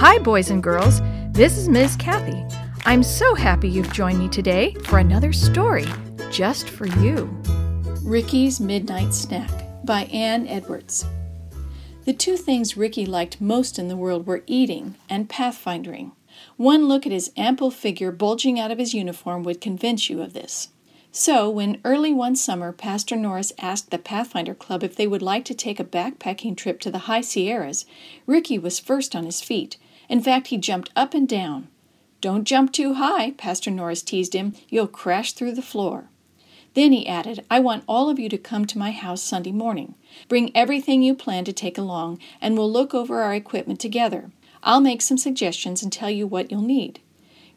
Hi, boys and girls. This is Ms. Kathy. I'm so happy you've joined me today for another story just for you. Ricky's Midnight Snack by Anne Edwards. The two things Ricky liked most in the world were eating and pathfindering. One look at his ample figure bulging out of his uniform would convince you of this. So, when early one summer Pastor Norris asked the Pathfinder Club if they would like to take a backpacking trip to the High Sierras, Ricky was first on his feet. In fact, he jumped up and down. Don't jump too high, Pastor Norris teased him. You'll crash through the floor. Then he added, I want all of you to come to my house Sunday morning. Bring everything you plan to take along, and we'll look over our equipment together. I'll make some suggestions and tell you what you'll need.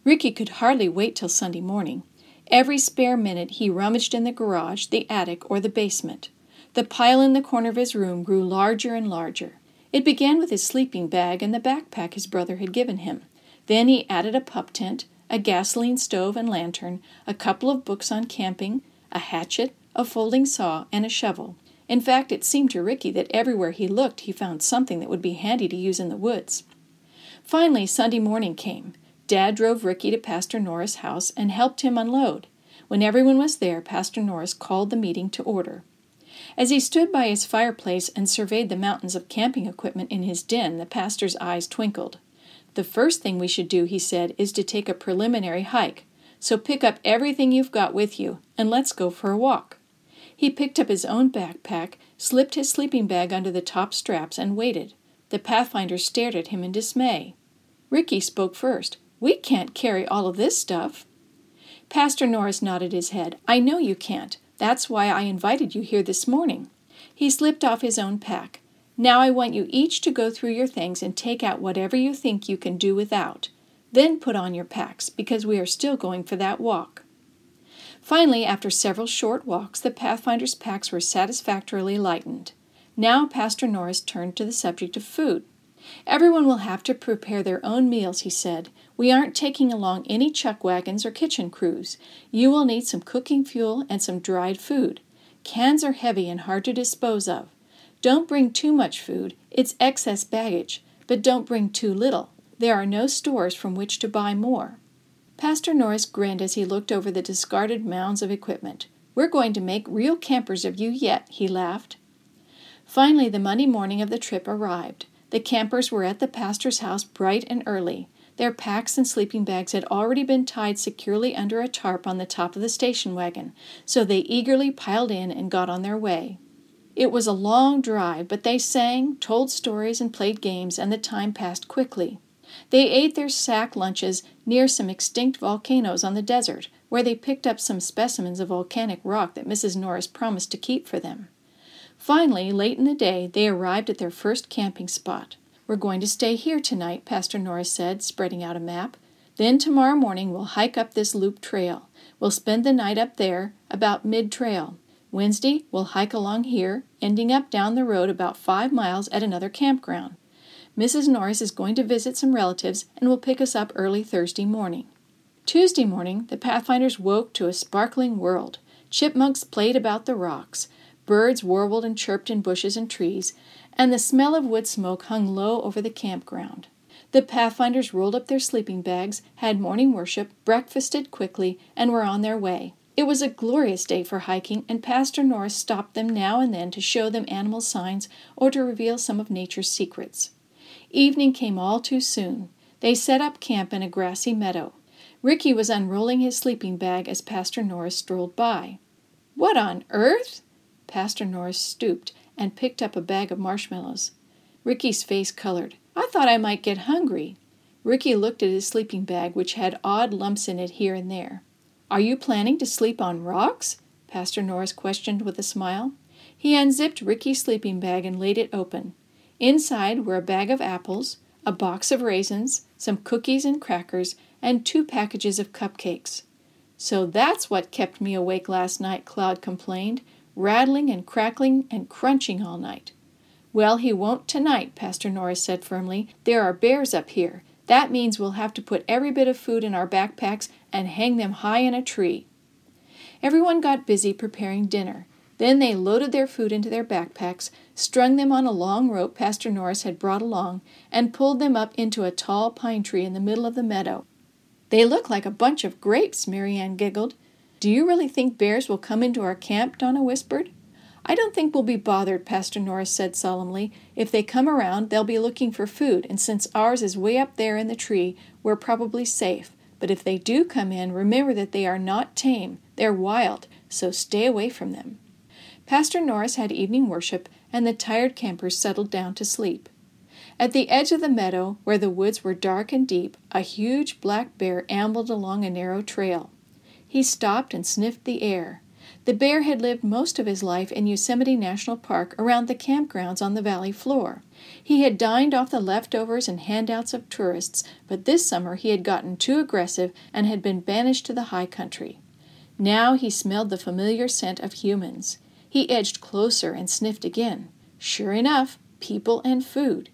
Ricky could hardly wait till Sunday morning. Every spare minute he rummaged in the garage, the attic, or the basement. The pile in the corner of his room grew larger and larger. It began with his sleeping bag and the backpack his brother had given him. Then he added a pup tent, a gasoline stove and lantern, a couple of books on camping, a hatchet, a folding saw, and a shovel. In fact, it seemed to Ricky that everywhere he looked he found something that would be handy to use in the woods. Finally, Sunday morning came. Dad drove Ricky to Pastor Norris' house and helped him unload. When everyone was there, Pastor Norris called the meeting to order. As he stood by his fireplace and surveyed the mountains of camping equipment in his den, the pastor's eyes twinkled. The first thing we should do, he said, is to take a preliminary hike. So pick up everything you've got with you, and let's go for a walk. He picked up his own backpack, slipped his sleeping bag under the top straps, and waited. The Pathfinder stared at him in dismay. Ricky spoke first. We can't carry all of this stuff. Pastor Norris nodded his head. I know you can't. That's why I invited you here this morning. He slipped off his own pack. Now I want you each to go through your things and take out whatever you think you can do without. Then put on your packs, because we are still going for that walk. Finally, after several short walks, the Pathfinder's packs were satisfactorily lightened. Now Pastor Norris turned to the subject of food. Everyone will have to prepare their own meals, he said. We aren't taking along any chuck wagons or kitchen crews. You will need some cooking fuel and some dried food. Cans are heavy and hard to dispose of. Don't bring too much food, it's excess baggage, but don't bring too little. There are no stores from which to buy more. Pastor Norris grinned as he looked over the discarded mounds of equipment. We're going to make real campers of you yet, he laughed. Finally, the Monday morning of the trip arrived. The campers were at the pastor's house bright and early. Their packs and sleeping bags had already been tied securely under a tarp on the top of the station wagon, so they eagerly piled in and got on their way. It was a long drive, but they sang, told stories, and played games, and the time passed quickly. They ate their sack lunches near some extinct volcanoes on the desert, where they picked up some specimens of volcanic rock that Mrs. Norris promised to keep for them. Finally, late in the day, they arrived at their first camping spot. We're going to stay here tonight, Pastor Norris said, spreading out a map. Then tomorrow morning we'll hike up this loop trail. We'll spend the night up there, about mid trail. Wednesday, we'll hike along here, ending up down the road about five miles at another campground. Mrs. Norris is going to visit some relatives and will pick us up early Thursday morning. Tuesday morning, the Pathfinders woke to a sparkling world. Chipmunks played about the rocks. Birds warbled and chirped in bushes and trees, and the smell of wood smoke hung low over the campground. The Pathfinders rolled up their sleeping bags, had morning worship, breakfasted quickly, and were on their way. It was a glorious day for hiking, and Pastor Norris stopped them now and then to show them animal signs or to reveal some of nature's secrets. Evening came all too soon. They set up camp in a grassy meadow. Ricky was unrolling his sleeping bag as Pastor Norris strolled by. What on earth? Pastor Norris stooped and picked up a bag of marshmallows. Ricky's face colored. I thought I might get hungry. Ricky looked at his sleeping bag, which had odd lumps in it here and there. Are you planning to sleep on rocks? Pastor Norris questioned with a smile. He unzipped Ricky's sleeping bag and laid it open. Inside were a bag of apples, a box of raisins, some cookies and crackers, and two packages of cupcakes. So that's what kept me awake last night, Cloud complained rattling and crackling and crunching all night. Well, he won't tonight, Pastor Norris said firmly. There are bears up here. That means we'll have to put every bit of food in our backpacks and hang them high in a tree. Everyone got busy preparing dinner. Then they loaded their food into their backpacks, strung them on a long rope Pastor Norris had brought along, and pulled them up into a tall pine tree in the middle of the meadow. They look like a bunch of grapes, Marianne giggled. Do you really think bears will come into our camp? Donna whispered. I don't think we'll be bothered, Pastor Norris said solemnly. If they come around, they'll be looking for food, and since ours is way up there in the tree, we're probably safe. But if they do come in, remember that they are not tame, they're wild, so stay away from them. Pastor Norris had evening worship, and the tired campers settled down to sleep. At the edge of the meadow, where the woods were dark and deep, a huge black bear ambled along a narrow trail. He stopped and sniffed the air. The bear had lived most of his life in Yosemite National Park around the campgrounds on the valley floor. He had dined off the leftovers and handouts of tourists, but this summer he had gotten too aggressive and had been banished to the high country. Now he smelled the familiar scent of humans. He edged closer and sniffed again. Sure enough, people and food.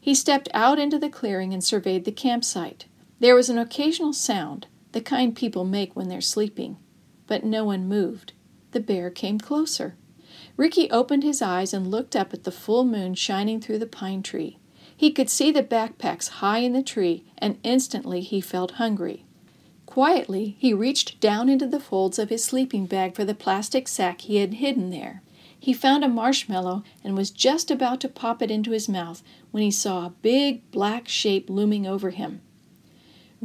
He stepped out into the clearing and surveyed the campsite. There was an occasional sound, the kind people make when they're sleeping, but no one moved. The bear came closer. Ricky opened his eyes and looked up at the full moon shining through the pine tree. He could see the backpacks high in the tree, and instantly he felt hungry. Quietly, he reached down into the folds of his sleeping bag for the plastic sack he had hidden there. He found a marshmallow and was just about to pop it into his mouth when he saw a big black shape looming over him.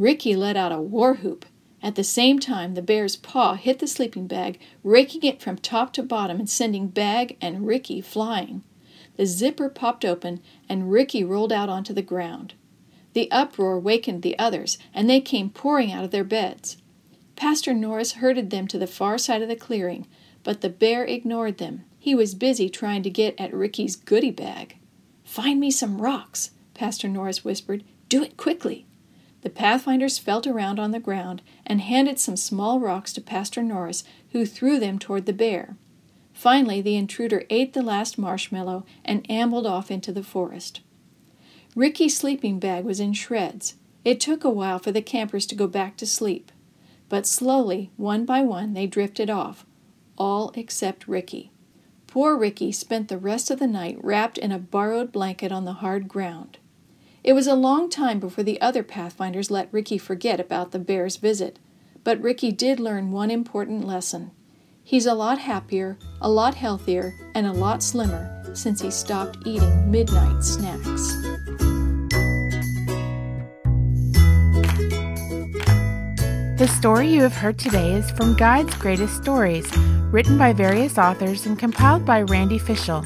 Ricky let out a war whoop. At the same time, the bear's paw hit the sleeping bag, raking it from top to bottom and sending bag and Ricky flying. The zipper popped open, and Ricky rolled out onto the ground. The uproar wakened the others, and they came pouring out of their beds. Pastor Norris herded them to the far side of the clearing, but the bear ignored them. He was busy trying to get at Ricky's goodie bag. Find me some rocks, Pastor Norris whispered. Do it quickly. The Pathfinders felt around on the ground and handed some small rocks to Pastor Norris, who threw them toward the bear. Finally, the intruder ate the last marshmallow and ambled off into the forest. Ricky's sleeping bag was in shreds. It took a while for the campers to go back to sleep, but slowly, one by one, they drifted off, all except Ricky. Poor Ricky spent the rest of the night wrapped in a borrowed blanket on the hard ground. It was a long time before the other Pathfinders let Ricky forget about the bear's visit, but Ricky did learn one important lesson. He's a lot happier, a lot healthier, and a lot slimmer since he stopped eating midnight snacks. The story you have heard today is from Guide's Greatest Stories, written by various authors and compiled by Randy Fishell,